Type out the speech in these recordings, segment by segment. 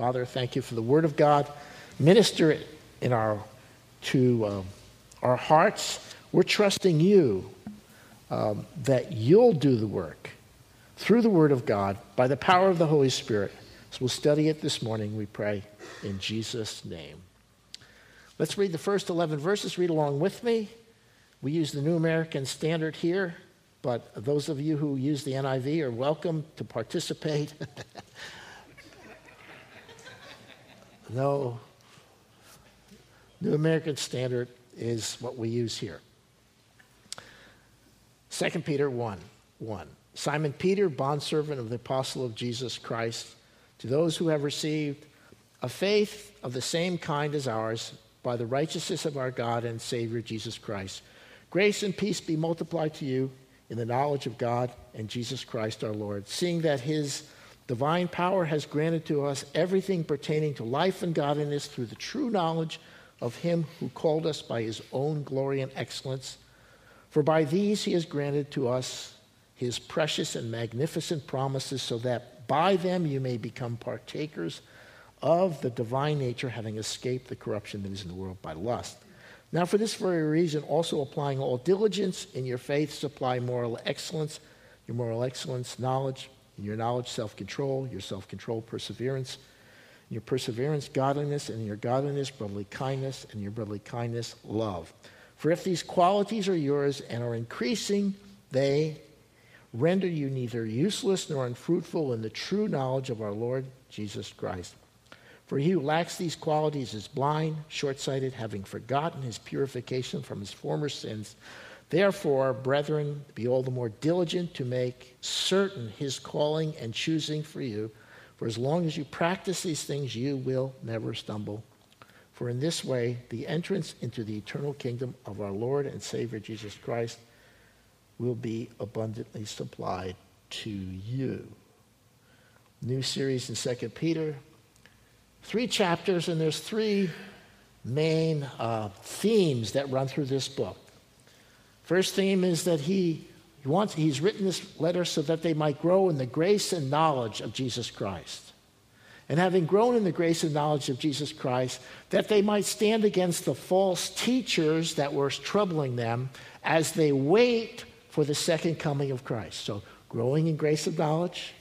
Father, thank you for the Word of God. Minister it in our, to um, our hearts. We're trusting you um, that you'll do the work through the Word of God by the power of the Holy Spirit. So we'll study it this morning, we pray, in Jesus' name. Let's read the first 11 verses. Read along with me. We use the New American Standard here, but those of you who use the NIV are welcome to participate. no, New American Standard is what we use here. 2 Peter 1 1. Simon Peter, bondservant of the apostle of Jesus Christ, to those who have received a faith of the same kind as ours by the righteousness of our God and Savior Jesus Christ. Grace and peace be multiplied to you in the knowledge of God and Jesus Christ our Lord, seeing that his divine power has granted to us everything pertaining to life and godliness through the true knowledge of him who called us by his own glory and excellence. For by these he has granted to us his precious and magnificent promises, so that by them you may become partakers of the divine nature, having escaped the corruption that is in the world by lust. Now, for this very reason, also applying all diligence in your faith, supply moral excellence, your moral excellence, knowledge, in your knowledge, self control, your self control, perseverance, your perseverance, godliness, and your godliness, brotherly kindness, and your brotherly kindness, love. For if these qualities are yours and are increasing, they render you neither useless nor unfruitful in the true knowledge of our Lord Jesus Christ. For he who lacks these qualities is blind, short sighted, having forgotten his purification from his former sins. Therefore, brethren, be all the more diligent to make certain his calling and choosing for you. For as long as you practice these things, you will never stumble. For in this way, the entrance into the eternal kingdom of our Lord and Savior Jesus Christ will be abundantly supplied to you. New series in 2 Peter three chapters, and there's three main uh, themes that run through this book. First theme is that he wants, he's written this letter so that they might grow in the grace and knowledge of Jesus Christ. And having grown in the grace and knowledge of Jesus Christ, that they might stand against the false teachers that were troubling them as they wait for the second coming of Christ. So, growing in grace and knowledge,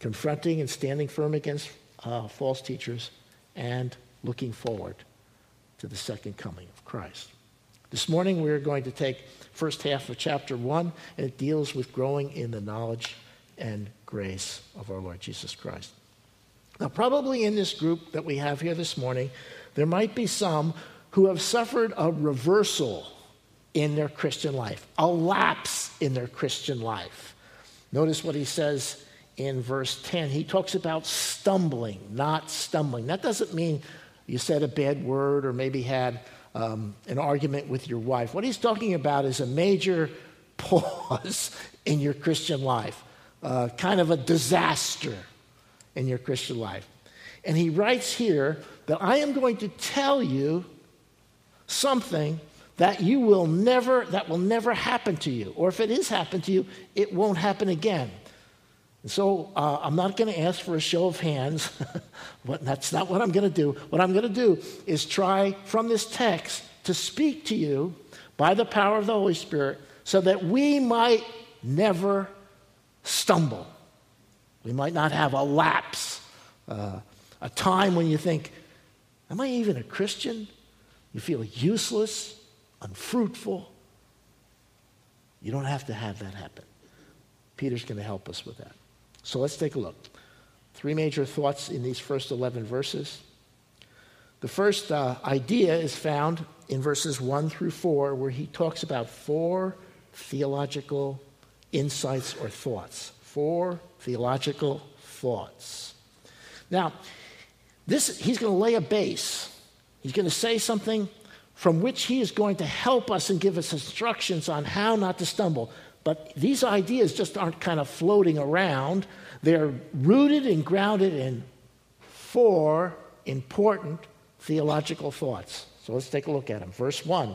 confronting and standing firm against uh, false teachers, and looking forward to the second coming of Christ. This morning we're going to take first half of chapter 1 and it deals with growing in the knowledge and grace of our Lord Jesus Christ. Now probably in this group that we have here this morning there might be some who have suffered a reversal in their Christian life, a lapse in their Christian life. Notice what he says in verse 10. He talks about stumbling, not stumbling. That doesn't mean you said a bad word or maybe had um, an argument with your wife. What he's talking about is a major pause in your Christian life, uh, kind of a disaster in your Christian life. And he writes here that I am going to tell you something that you will never that will never happen to you or if it is happened to you it won't happen again so uh, I'm not going to ask for a show of hands. but that's not what I'm going to do. What I'm going to do is try from this text to speak to you by the power of the Holy Spirit so that we might never stumble. We might not have a lapse, uh, a time when you think, Am I even a Christian? You feel useless, unfruitful. You don't have to have that happen. Peter's going to help us with that. So let's take a look. Three major thoughts in these first 11 verses. The first uh, idea is found in verses 1 through 4, where he talks about four theological insights or thoughts. Four theological thoughts. Now, this, he's going to lay a base. He's going to say something from which he is going to help us and give us instructions on how not to stumble. But these ideas just aren't kind of floating around. They're rooted and grounded in four important theological thoughts. So let's take a look at them. Verse 1.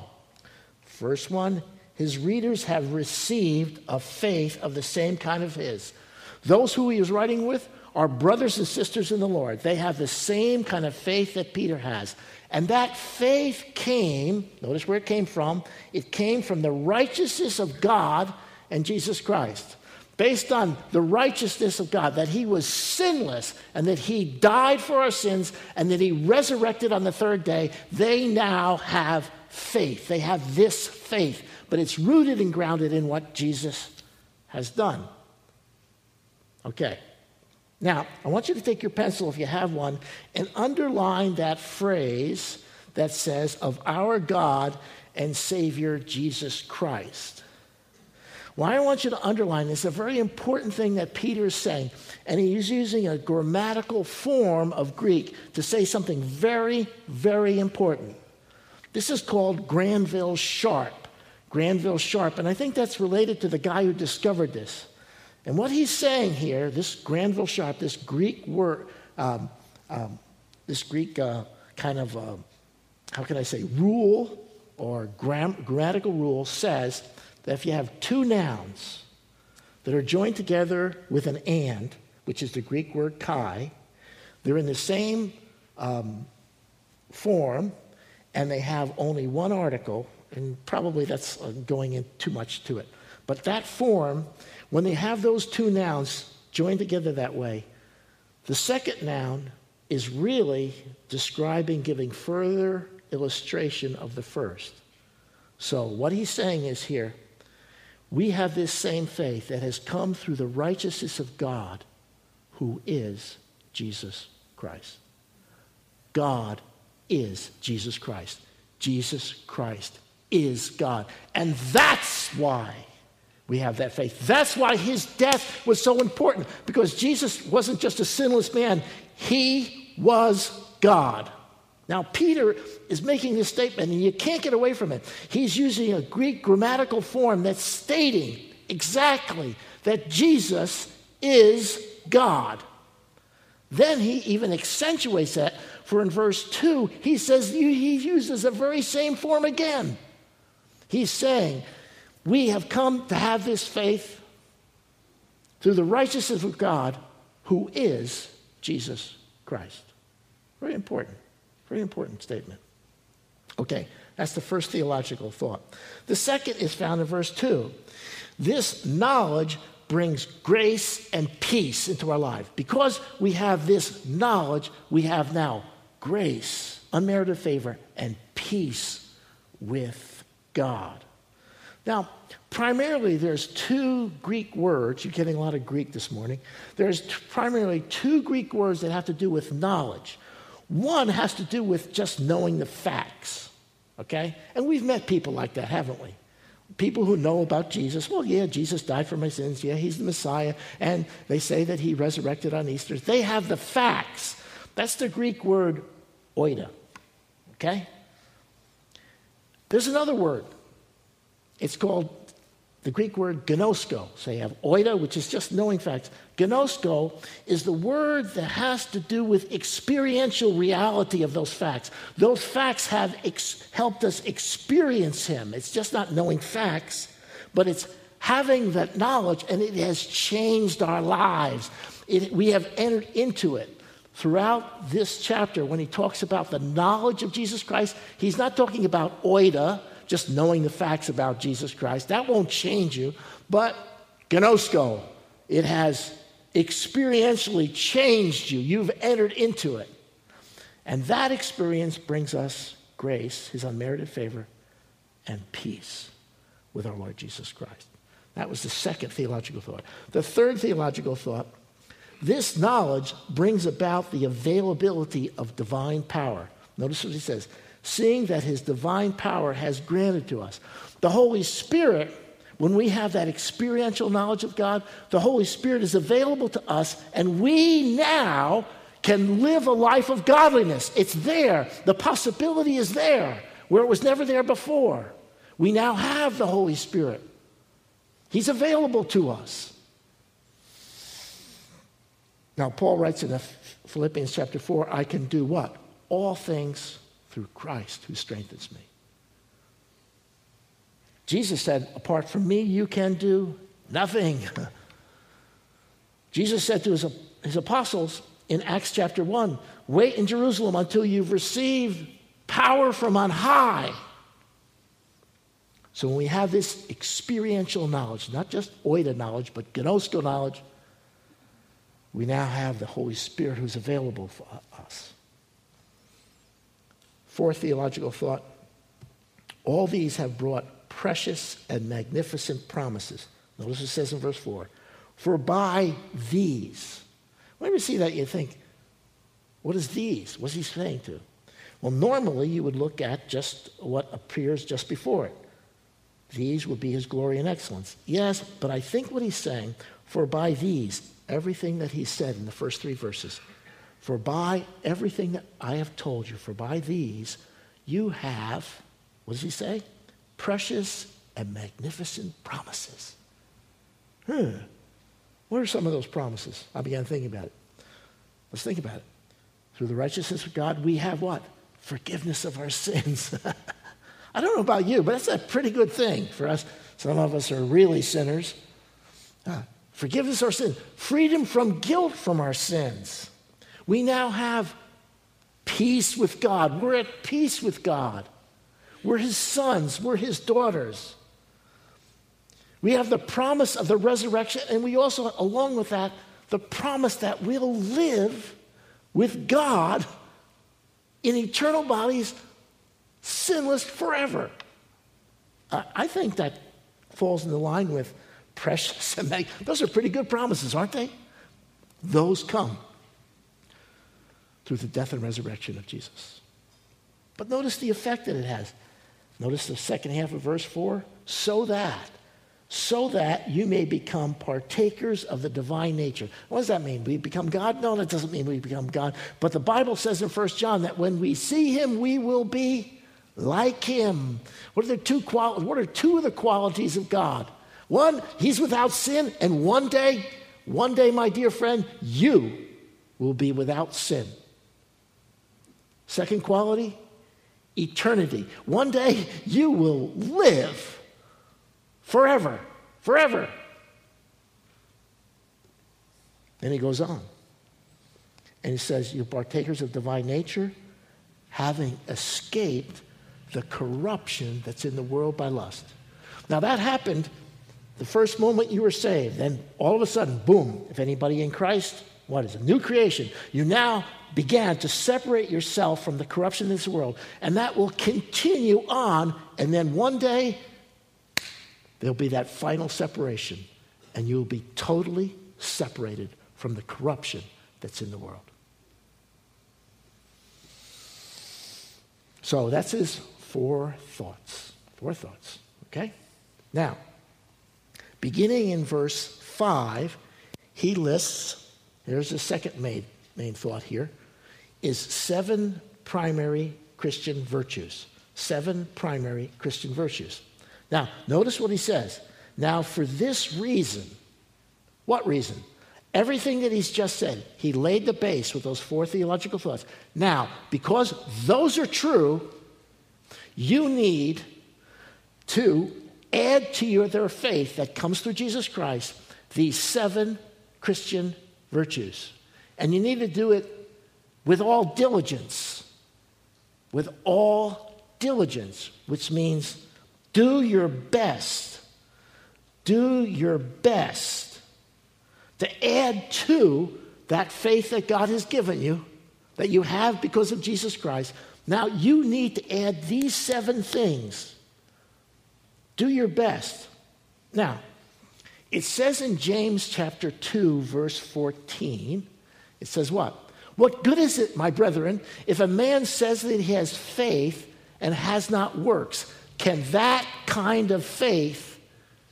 Verse 1 His readers have received a faith of the same kind of his. Those who he is writing with are brothers and sisters in the Lord. They have the same kind of faith that Peter has. And that faith came, notice where it came from. It came from the righteousness of God and Jesus Christ. Based on the righteousness of God, that he was sinless and that he died for our sins and that he resurrected on the third day, they now have faith. They have this faith, but it's rooted and grounded in what Jesus has done. Okay. Now, I want you to take your pencil, if you have one, and underline that phrase that says, of our God and Savior Jesus Christ. Why I want you to underline this, a very important thing that Peter is saying, and he's using a grammatical form of Greek to say something very, very important. This is called Granville Sharp. Granville Sharp, and I think that's related to the guy who discovered this. And what he's saying here, this Granville Sharp, this Greek word, um, um, this Greek uh, kind of, uh, how can I say, rule or gram- grammatical rule says that if you have two nouns that are joined together with an and, which is the Greek word kai, they're in the same um, form and they have only one article, and probably that's uh, going in too much to it. But that form when they have those two nouns joined together that way, the second noun is really describing, giving further illustration of the first. So, what he's saying is here, we have this same faith that has come through the righteousness of God, who is Jesus Christ. God is Jesus Christ. Jesus Christ is God. And that's why we have that faith. That's why his death was so important, because Jesus wasn't just a sinless man, he was God. Now, Peter is making this statement, and you can't get away from it. He's using a Greek grammatical form that's stating exactly that Jesus is God. Then he even accentuates that, for in verse 2, he says he uses the very same form again. He's saying we have come to have this faith through the righteousness of God, who is Jesus Christ. Very important. Very important statement. Okay, that's the first theological thought. The second is found in verse 2. This knowledge brings grace and peace into our life. Because we have this knowledge, we have now grace, unmerited favor, and peace with God. Now, primarily, there's two Greek words. You're getting a lot of Greek this morning. There's t- primarily two Greek words that have to do with knowledge. One has to do with just knowing the facts, okay? And we've met people like that, haven't we? People who know about Jesus. Well, yeah, Jesus died for my sins. Yeah, he's the Messiah. And they say that he resurrected on Easter. They have the facts. That's the Greek word oida, okay? There's another word it's called the Greek word gnosko. So you have oida, which is just knowing facts. Gnosko is the word that has to do with experiential reality of those facts. Those facts have ex- helped us experience Him. It's just not knowing facts, but it's having that knowledge, and it has changed our lives. It, we have entered into it. Throughout this chapter, when he talks about the knowledge of Jesus Christ, he's not talking about oida, just knowing the facts about Jesus Christ. That won't change you. But gnosko, it has experientially changed you. You've entered into it. And that experience brings us grace, his unmerited favor, and peace with our Lord Jesus Christ. That was the second theological thought. The third theological thought this knowledge brings about the availability of divine power. Notice what he says seeing that his divine power has granted to us. The Holy Spirit, when we have that experiential knowledge of God, the Holy Spirit is available to us, and we now can live a life of godliness. It's there. The possibility is there where it was never there before. We now have the Holy Spirit. He's available to us. Now, Paul writes in Philippians chapter 4 I can do what? All things through Christ who strengthens me. Jesus said, Apart from me, you can do nothing. Jesus said to his his apostles in Acts chapter 1 wait in Jerusalem until you've received power from on high. So when we have this experiential knowledge, not just oida knowledge, but gnosko knowledge, we now have the Holy Spirit who's available for us. Fourth theological thought all these have brought precious and magnificent promises. Notice it says in verse 4 For by these, whenever you see that, you think, what is these? What's he saying to? Well, normally you would look at just what appears just before it. These would be his glory and excellence. Yes, but I think what he's saying, for by these, everything that he said in the first three verses, for by everything that I have told you, for by these, you have, what does he say? Precious and magnificent promises. Hmm. What are some of those promises? I began thinking about it. Let's think about it. Through the righteousness of God, we have what? Forgiveness of our sins. I don't know about you, but that's a pretty good thing for us. Some of us are really sinners. Uh, forgiveness of our sins, freedom from guilt from our sins. We now have peace with God. We're at peace with God. We're His sons, we're His daughters. We have the promise of the resurrection, and we also, along with that, the promise that we'll live with God in eternal bodies sinless forever. I think that falls in the line with precious and mag- those are pretty good promises, aren't they? Those come through the death and resurrection of Jesus. But notice the effect that it has. Notice the second half of verse 4 so that so that you may become partakers of the divine nature. What does that mean? We become God? No, that doesn't mean we become God. But the Bible says in 1 John that when we see him, we will be like him. What are the two qual- what are two of the qualities of God? One, he's without sin, and one day, one day, my dear friend, you will be without sin. Second quality, eternity. One day you will live forever, forever. Then he goes on. And he says, You're partakers of divine nature, having escaped the corruption that's in the world by lust. Now, that happened the first moment you were saved. Then all of a sudden, boom, if anybody in Christ, what is a new creation? You now began to separate yourself from the corruption in this world. And that will continue on. And then one day, there'll be that final separation. And you'll be totally separated from the corruption that's in the world. So that's his four thoughts. Four thoughts, okay? Now, beginning in verse 5, he lists, here's the second main, main thought here, is seven primary Christian virtues. Seven primary Christian virtues. Now, notice what he says. Now, for this reason, what reason? Everything that he's just said, he laid the base with those four theological thoughts. Now, because those are true, you need to add to your their faith that comes through Jesus Christ these seven Christian virtues. And you need to do it with all diligence. With all diligence, which means do your best. Do your best to add to that faith that God has given you, that you have because of Jesus Christ, now, you need to add these seven things. Do your best. Now, it says in James chapter 2, verse 14, it says what? What good is it, my brethren, if a man says that he has faith and has not works? Can that kind of faith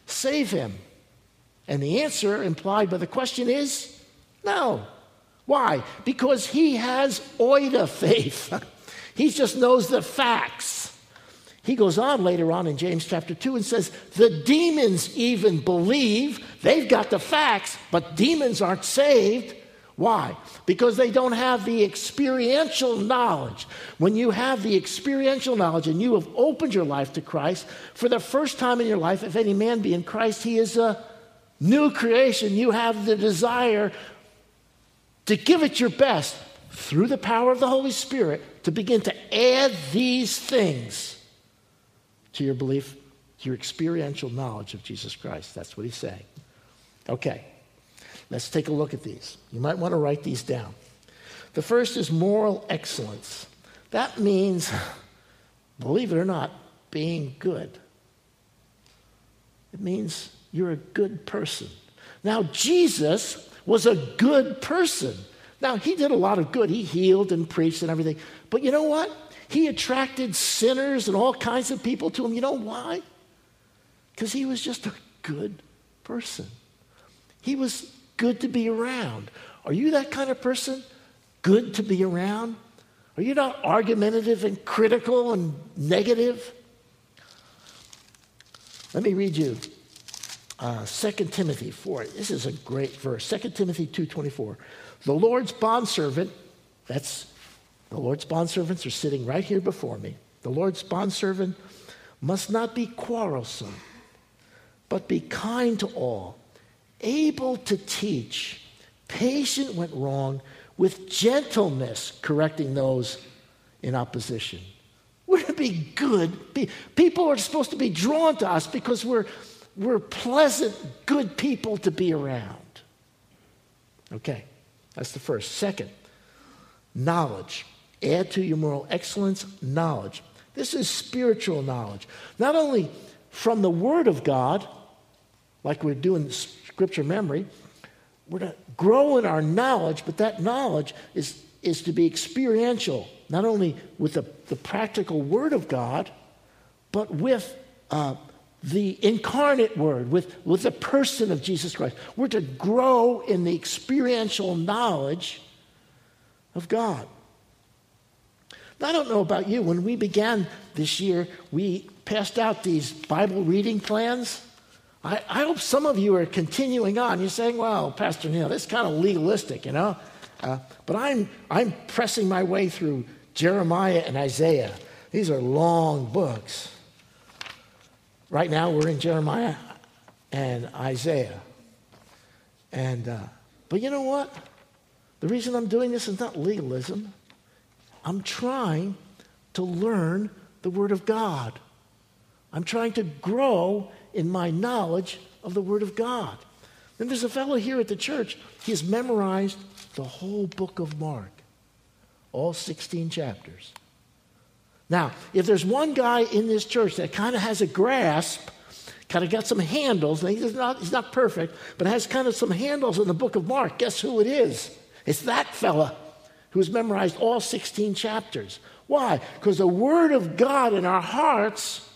save him? And the answer implied by the question is no. Why? Because he has oida faith. He just knows the facts. He goes on later on in James chapter 2 and says, The demons even believe. They've got the facts, but demons aren't saved. Why? Because they don't have the experiential knowledge. When you have the experiential knowledge and you have opened your life to Christ, for the first time in your life, if any man be in Christ, he is a new creation. You have the desire to give it your best through the power of the Holy Spirit to begin to add these things to your belief, to your experiential knowledge of Jesus Christ. That's what he's saying. Okay, let's take a look at these. You might want to write these down. The first is moral excellence. That means, believe it or not, being good. It means you're a good person. Now, Jesus was a good person. Now, he did a lot of good. He healed and preached and everything. But you know what? He attracted sinners and all kinds of people to him. You know why? Because he was just a good person. He was good to be around. Are you that kind of person? Good to be around? Are you not argumentative and critical and negative? Let me read you uh, 2 Timothy 4. This is a great verse. 2 Timothy 2.24. The Lord's bondservant, that's the Lord's bondservants are sitting right here before me. The Lord's bondservant must not be quarrelsome, but be kind to all, able to teach, patient when wrong, with gentleness correcting those in opposition. We're to be good. People are supposed to be drawn to us because we're, we're pleasant, good people to be around. Okay, that's the first. Second, knowledge. Add to your moral excellence knowledge. This is spiritual knowledge. Not only from the Word of God, like we're doing scripture memory, we're to grow in our knowledge, but that knowledge is, is to be experiential not only with the, the practical Word of God, but with uh, the incarnate Word, with, with the person of Jesus Christ. We're to grow in the experiential knowledge of God. Now, I don't know about you. When we began this year, we passed out these Bible reading plans. I, I hope some of you are continuing on. You're saying, well, Pastor Neil, this is kind of legalistic, you know? Uh, but I'm, I'm pressing my way through Jeremiah and Isaiah. These are long books. Right now, we're in Jeremiah and Isaiah. And, uh, but you know what? The reason I'm doing this is not legalism. I'm trying to learn the Word of God. I'm trying to grow in my knowledge of the Word of God. And there's a fellow here at the church, he has memorized the whole book of Mark all 16 chapters. Now, if there's one guy in this church that kind of has a grasp, kind of got some handles, and he's not, he's not perfect, but has kind of some handles in the book of Mark, guess who it is? It's that fella who's memorized all 16 chapters. Why? Because the Word of God in our hearts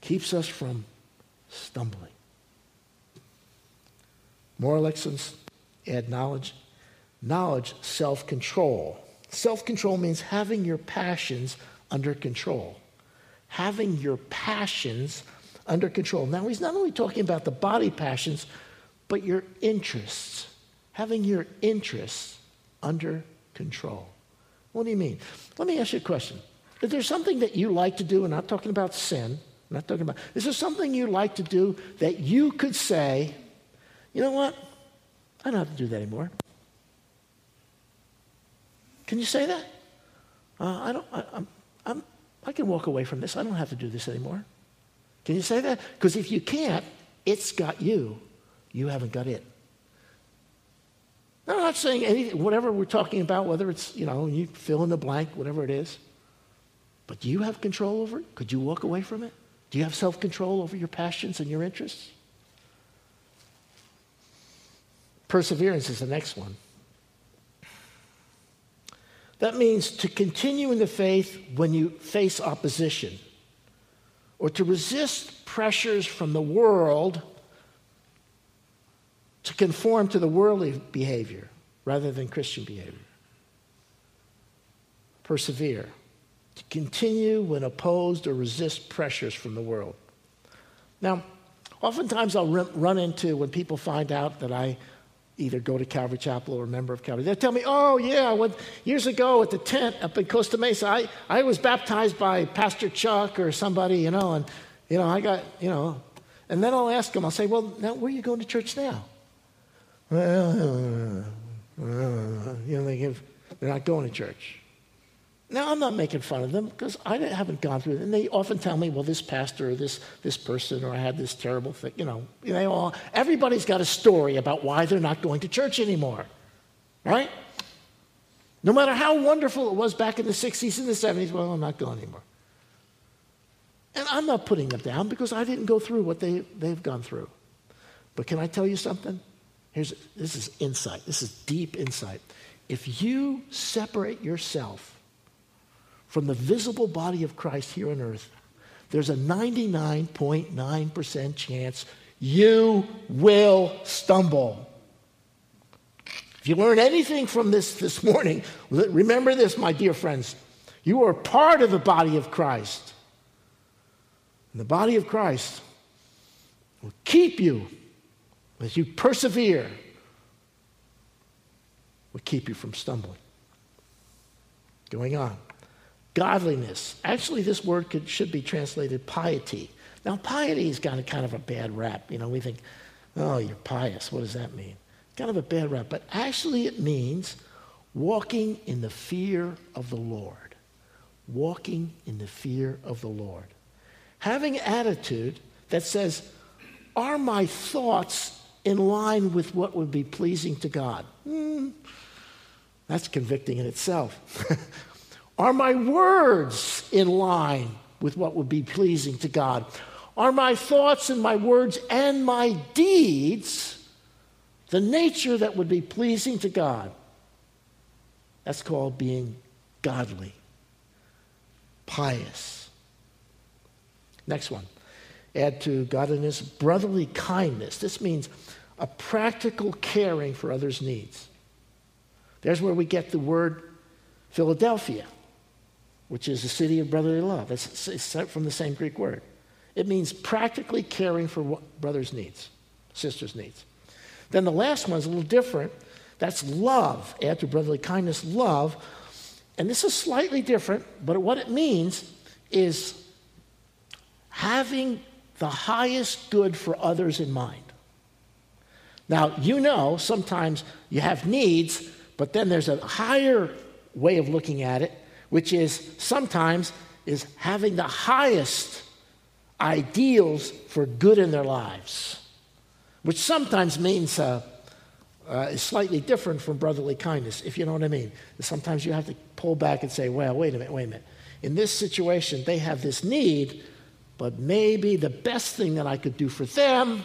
keeps us from stumbling. Moral excellence, add knowledge. Knowledge, self control. Self control means having your passions under control. Having your passions under control. Now, he's not only talking about the body passions, but your interests. Having your interests under control. What do you mean? Let me ask you a question. Is there something that you like to do, and I'm not talking about sin, I'm not talking about, is there something you like to do that you could say, you know what? I don't have to do that anymore. Can you say that? Uh, I don't. I, I'm, I'm, I can walk away from this. I don't have to do this anymore. Can you say that? Because if you can't, it's got you. You haven't got it. I'm not saying anything, whatever we're talking about, whether it's, you know, you fill in the blank, whatever it is. But do you have control over it? Could you walk away from it? Do you have self control over your passions and your interests? Perseverance is the next one. That means to continue in the faith when you face opposition, or to resist pressures from the world to conform to the worldly behavior rather than Christian behavior. Persevere. To continue when opposed or resist pressures from the world. Now, oftentimes I'll run into when people find out that I either go to Calvary Chapel or a member of Calvary. They'll tell me, oh, yeah, when, years ago at the tent up in Costa Mesa, I, I was baptized by Pastor Chuck or somebody, you know, and, you know, I got, you know. And then I'll ask them, I'll say, well, now where are you going to church now? You know, they give, they're not going to church. Now, I'm not making fun of them because I haven't gone through it. And they often tell me, well, this pastor or this, this person or I had this terrible thing. You know, they all, everybody's got a story about why they're not going to church anymore, right? No matter how wonderful it was back in the 60s and the 70s, well, I'm not going anymore. And I'm not putting them down because I didn't go through what they, they've gone through. But can I tell you something? Here's, this is insight. This is deep insight. If you separate yourself from the visible body of Christ here on earth, there's a 99.9% chance you will stumble. If you learn anything from this this morning, remember this, my dear friends. You are part of the body of Christ. And the body of Christ will keep you as you persevere, will keep you from stumbling. Going on godliness. Actually, this word could, should be translated piety. Now, piety has got a kind of a bad rap. You know, we think, oh, you're pious. What does that mean? Kind of a bad rap. But actually, it means walking in the fear of the Lord. Walking in the fear of the Lord. Having attitude that says, are my thoughts in line with what would be pleasing to God? Hmm, that's convicting in itself. Are my words in line with what would be pleasing to God? Are my thoughts and my words and my deeds the nature that would be pleasing to God? That's called being godly, pious. Next one. Add to godliness brotherly kindness. This means a practical caring for others' needs. There's where we get the word Philadelphia which is the city of brotherly love. It's, it's from the same Greek word. It means practically caring for what brothers' needs, sisters' needs. Then the last one is a little different. That's love. To brotherly kindness, love. And this is slightly different, but what it means is having the highest good for others in mind. Now, you know, sometimes you have needs, but then there's a higher way of looking at it, which is sometimes is having the highest ideals for good in their lives, which sometimes means uh, uh, is slightly different from brotherly kindness, if you know what I mean. Sometimes you have to pull back and say, well, wait a minute, wait a minute. In this situation, they have this need, but maybe the best thing that I could do for them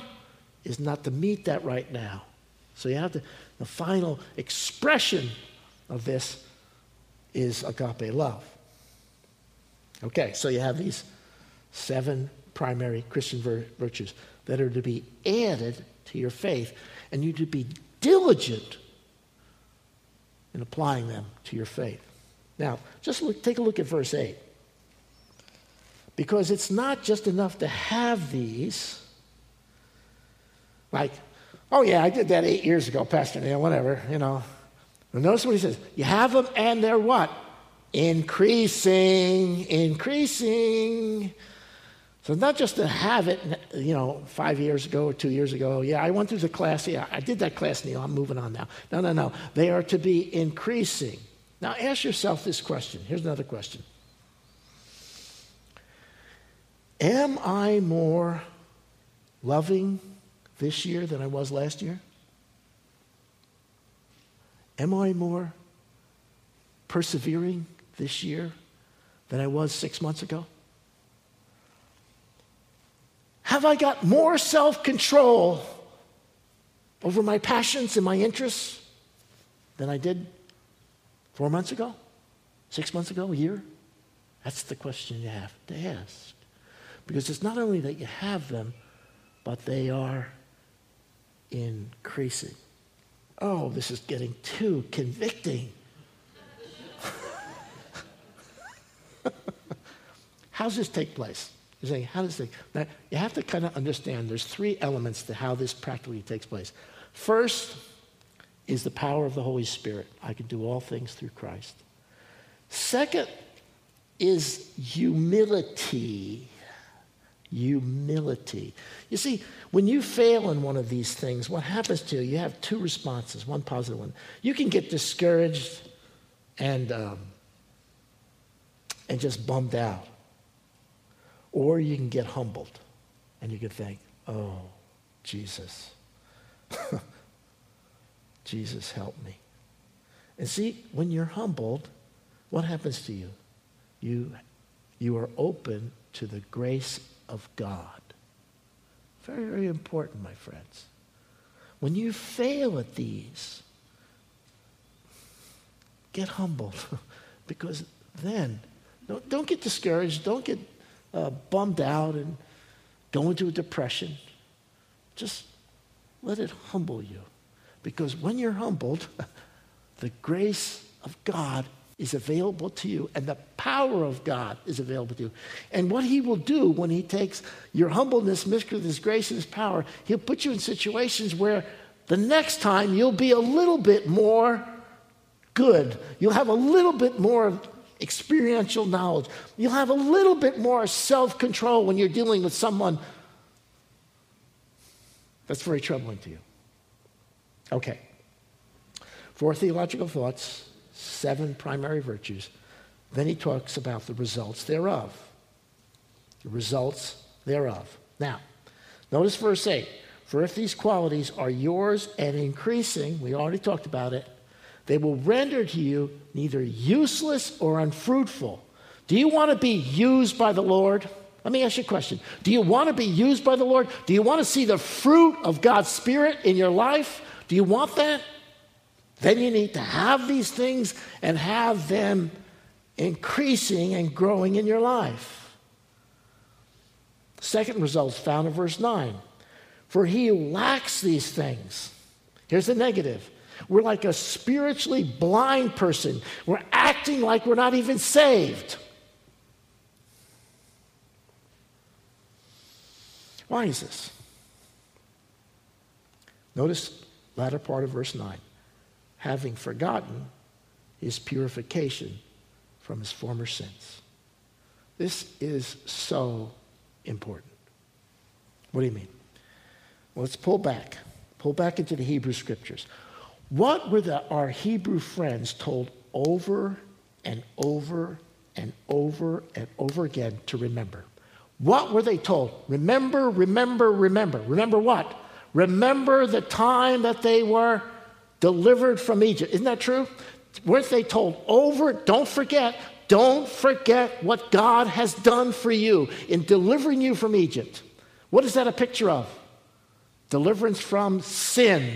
is not to meet that right now. So you have to, the final expression of this is agape love. Okay, so you have these seven primary Christian vir- virtues that are to be added to your faith, and you to be diligent in applying them to your faith. Now, just look, take a look at verse 8. Because it's not just enough to have these, like, oh yeah, I did that eight years ago, Pastor Neil, whatever, you know. But notice what he says. You have them and they're what? Increasing, increasing. So it's not just to have it, you know, five years ago or two years ago. Yeah, I went through the class. Yeah, I did that class, Neil. I'm moving on now. No, no, no. They are to be increasing. Now ask yourself this question. Here's another question. Am I more loving this year than I was last year? Am I more persevering this year than I was six months ago? Have I got more self control over my passions and my interests than I did four months ago, six months ago, a year? That's the question you have to ask. Because it's not only that you have them, but they are increasing oh, this is getting too convicting. how does this take place? You're saying, how does this? Now, you have to kind of understand there's three elements to how this practically takes place. First is the power of the Holy Spirit. I can do all things through Christ. Second is humility Humility. You see, when you fail in one of these things, what happens to you? You have two responses, one positive one. You can get discouraged and, um, and just bummed out. Or you can get humbled and you can think, oh, Jesus. Jesus, help me. And see, when you're humbled, what happens to you? You, you are open to the grace of God. Very, very important, my friends. When you fail at these, get humbled because then don't, don't get discouraged, don't get uh, bummed out and go into a depression. Just let it humble you. Because when you're humbled, the grace of God is available to you and the power of God is available to you. And what he will do when he takes your humbleness his grace and his power, he'll put you in situations where the next time you'll be a little bit more good. You'll have a little bit more experiential knowledge. You'll have a little bit more self control when you're dealing with someone that's very troubling to you. Okay. Four theological thoughts, seven primary virtues. Then he talks about the results thereof. The results thereof. Now, notice verse 8. For if these qualities are yours and increasing, we already talked about it, they will render to you neither useless or unfruitful. Do you want to be used by the Lord? Let me ask you a question. Do you want to be used by the Lord? Do you want to see the fruit of God's Spirit in your life? Do you want that? Then you need to have these things and have them increasing and growing in your life. Second result is found in verse 9. For he lacks these things, here's the negative. We're like a spiritually blind person. We're acting like we're not even saved. Why is this? Notice latter part of verse 9. Having forgotten his purification from his former sins. This is so important. What do you mean? Well, let's pull back. Pull back into the Hebrew scriptures. What were the, our Hebrew friends told over and over and over and over again to remember? What were they told? Remember, remember, remember. Remember what? Remember the time that they were delivered from Egypt. Isn't that true? Weren't they told over? Don't forget. Don't forget what God has done for you in delivering you from Egypt. What is that a picture of? Deliverance from sin.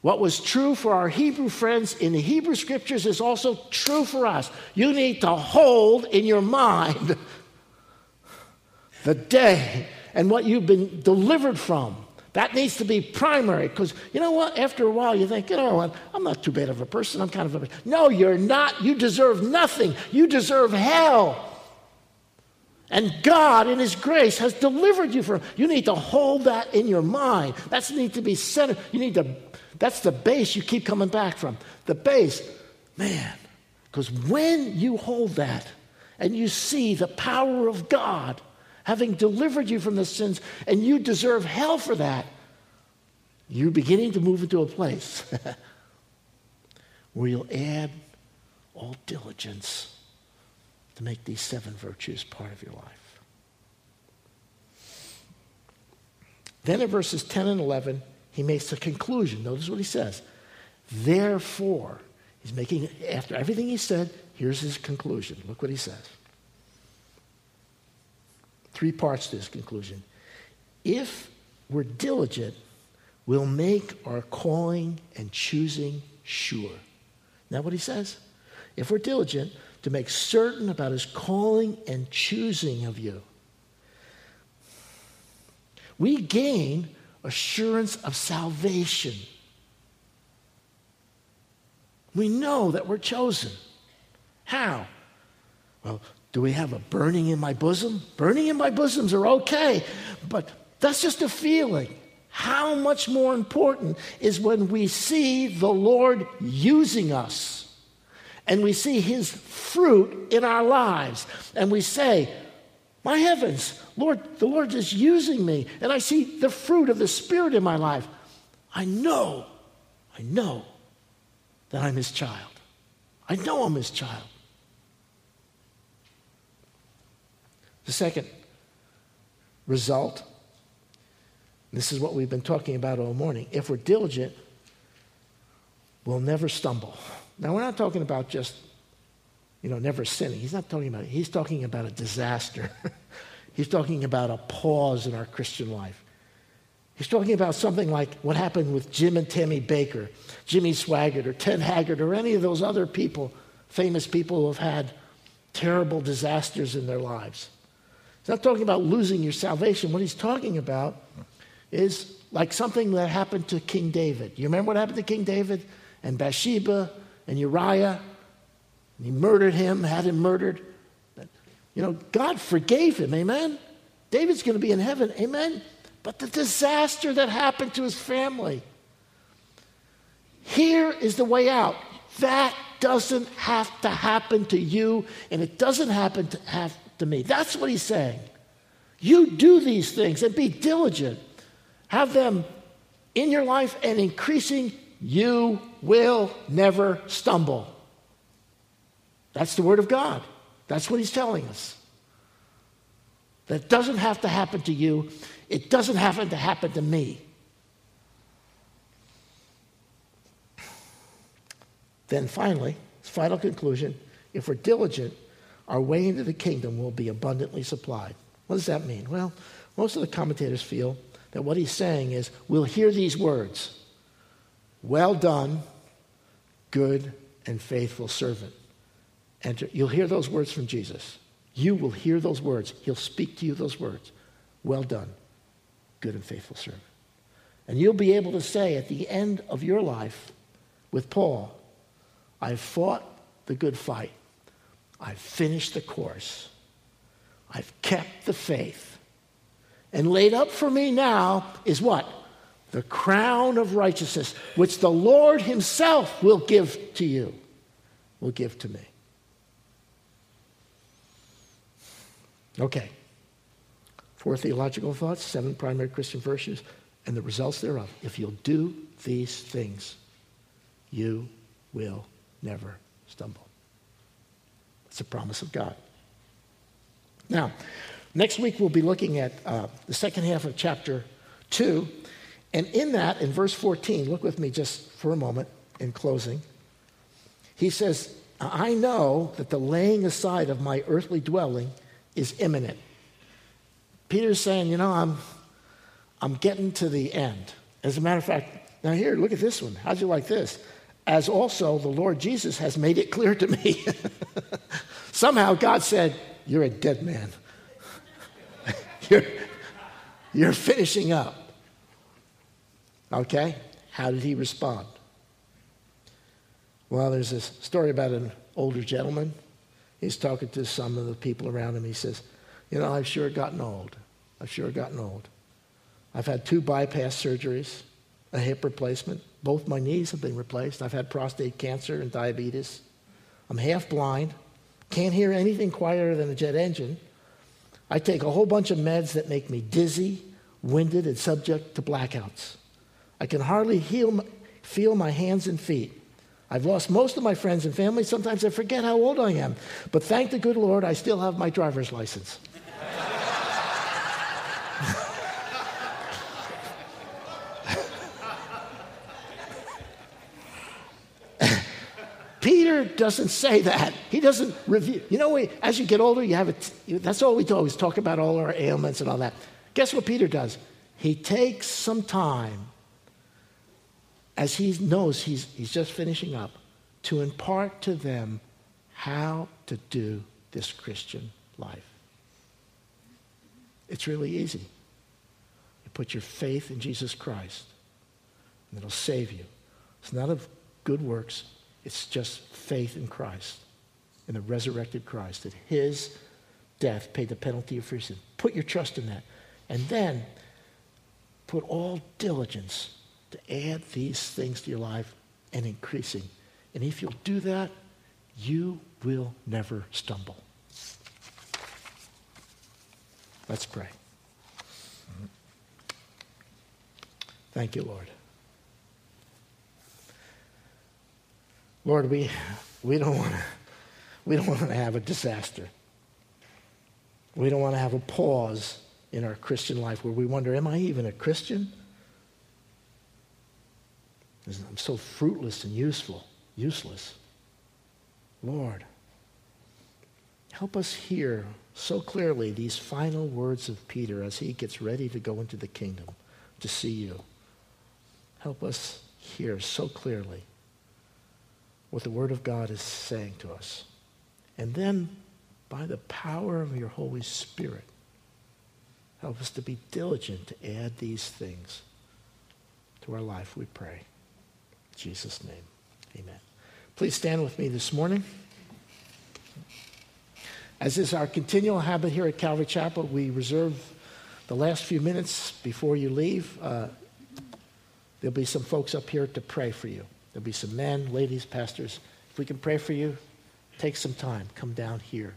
What was true for our Hebrew friends in the Hebrew scriptures is also true for us. You need to hold in your mind the day and what you've been delivered from. That needs to be primary because you know what? After a while, you think, you know what? I'm not too bad of a person. I'm kind of a. No, you're not. You deserve nothing. You deserve hell. And God, in His grace, has delivered you from. You need to hold that in your mind. That's need to be centered. You need to. That's the base you keep coming back from. The base, man. Because when you hold that and you see the power of God having delivered you from the sins, and you deserve hell for that, you're beginning to move into a place where you'll add all diligence to make these seven virtues part of your life. Then in verses 10 and 11, he makes a conclusion. Notice what he says. Therefore, he's making, after everything he said, here's his conclusion. Look what he says. Three parts to this conclusion. If we're diligent, we'll make our calling and choosing sure. Isn't that what he says? If we're diligent to make certain about his calling and choosing of you, we gain assurance of salvation. We know that we're chosen. How? Well, do we have a burning in my bosom? Burning in my bosoms are okay, but that's just a feeling. How much more important is when we see the Lord using us and we see his fruit in our lives and we say, My heavens, Lord, the Lord is using me, and I see the fruit of the Spirit in my life. I know, I know that I'm His child. I know I'm His child. The second result, this is what we've been talking about all morning. If we're diligent, we'll never stumble. Now, we're not talking about just you know, never sinning. He's not talking about it. He's talking about a disaster. He's talking about a pause in our Christian life. He's talking about something like what happened with Jim and Tammy Bakker, Jimmy Swaggart, or Ted Haggard, or any of those other people, famous people who have had terrible disasters in their lives. He's not talking about losing your salvation. What he's talking about is like something that happened to King David. You remember what happened to King David and Bathsheba and Uriah and he murdered him, had him murdered. But, you know, God forgave him, amen? David's going to be in heaven, amen? But the disaster that happened to his family. Here is the way out. That doesn't have to happen to you, and it doesn't happen to have to me. That's what he's saying. You do these things and be diligent. Have them in your life and increasing, you will never stumble. That's the Word of God. That's what He's telling us. That doesn't have to happen to you, it doesn't have to happen to me. Then finally, final conclusion if we're diligent, our way into the kingdom will be abundantly supplied. What does that mean? Well, most of the commentators feel that what he's saying is we'll hear these words Well done, good and faithful servant. Enter. You'll hear those words from Jesus. You will hear those words. He'll speak to you those words. Well done, good and faithful servant. And you'll be able to say at the end of your life with Paul, I've fought the good fight. I've finished the course. I've kept the faith. And laid up for me now is what? The crown of righteousness, which the Lord Himself will give to you, will give to me. Okay. Four theological thoughts, seven primary Christian virtues, and the results thereof. If you'll do these things, you will never stumble. It's a promise of God. Now, next week we'll be looking at uh, the second half of chapter 2. And in that, in verse 14, look with me just for a moment in closing. He says, I know that the laying aside of my earthly dwelling is imminent. Peter's saying, you know, I'm, I'm getting to the end. As a matter of fact, now here, look at this one. How'd you like this? As also the Lord Jesus has made it clear to me. Somehow God said, You're a dead man. you're, you're finishing up. Okay? How did he respond? Well, there's this story about an older gentleman he's talking to some of the people around him. He says, You know, I've sure gotten old. I've sure gotten old. I've had two bypass surgeries, a hip replacement. Both my knees have been replaced. I've had prostate cancer and diabetes. I'm half blind, can't hear anything quieter than a jet engine. I take a whole bunch of meds that make me dizzy, winded, and subject to blackouts. I can hardly heal, feel my hands and feet. I've lost most of my friends and family. Sometimes I forget how old I am. But thank the good Lord, I still have my driver's license. Peter doesn't say that. He doesn't review. You know, we, as you get older, you have it. That's all we do. always talk about all our ailments and all that. Guess what Peter does? He takes some time as he knows he's, he's just finishing up, to impart to them how to do this Christian life. It's really easy. You put your faith in Jesus Christ, and it'll save you. It's not of good works, it's just faith in Christ, in the resurrected Christ, that his death paid the penalty of your sin. Put your trust in that. And then put all diligence to add these things to your life and increasing. And if you'll do that, you will never stumble. Let's pray. Thank you, Lord. Lord, we, we don't want to we don't want to have a disaster. We don't want to have a pause in our Christian life where we wonder, am I even a Christian? I'm so fruitless and useful, useless. Lord, help us hear so clearly these final words of Peter as he gets ready to go into the kingdom to see you. Help us hear so clearly what the Word of God is saying to us. And then, by the power of your Holy Spirit, help us to be diligent to add these things to our life, we pray. In Jesus' name, amen. Please stand with me this morning. As is our continual habit here at Calvary Chapel, we reserve the last few minutes before you leave. Uh, there'll be some folks up here to pray for you. There'll be some men, ladies, pastors. If we can pray for you, take some time. Come down here.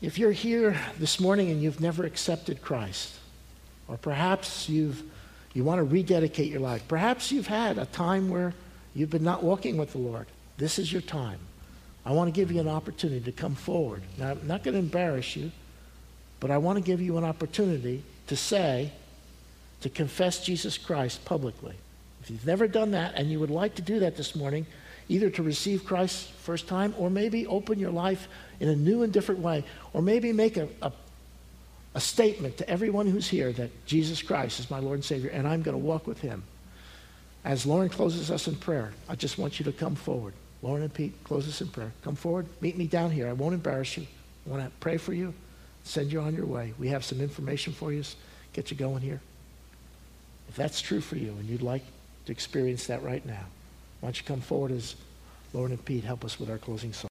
If you're here this morning and you've never accepted Christ, or perhaps you've you want to rededicate your life. Perhaps you've had a time where you've been not walking with the Lord. This is your time. I want to give you an opportunity to come forward. Now, I'm not going to embarrass you, but I want to give you an opportunity to say, to confess Jesus Christ publicly. If you've never done that and you would like to do that this morning, either to receive Christ first time or maybe open your life in a new and different way, or maybe make a, a a statement to everyone who's here that Jesus Christ is my Lord and Savior, and I'm going to walk with him. As Lauren closes us in prayer, I just want you to come forward. Lauren and Pete, close us in prayer. Come forward. Meet me down here. I won't embarrass you. I want to pray for you, send you on your way. We have some information for you, get you going here. If that's true for you and you'd like to experience that right now, why don't you come forward as Lauren and Pete help us with our closing song?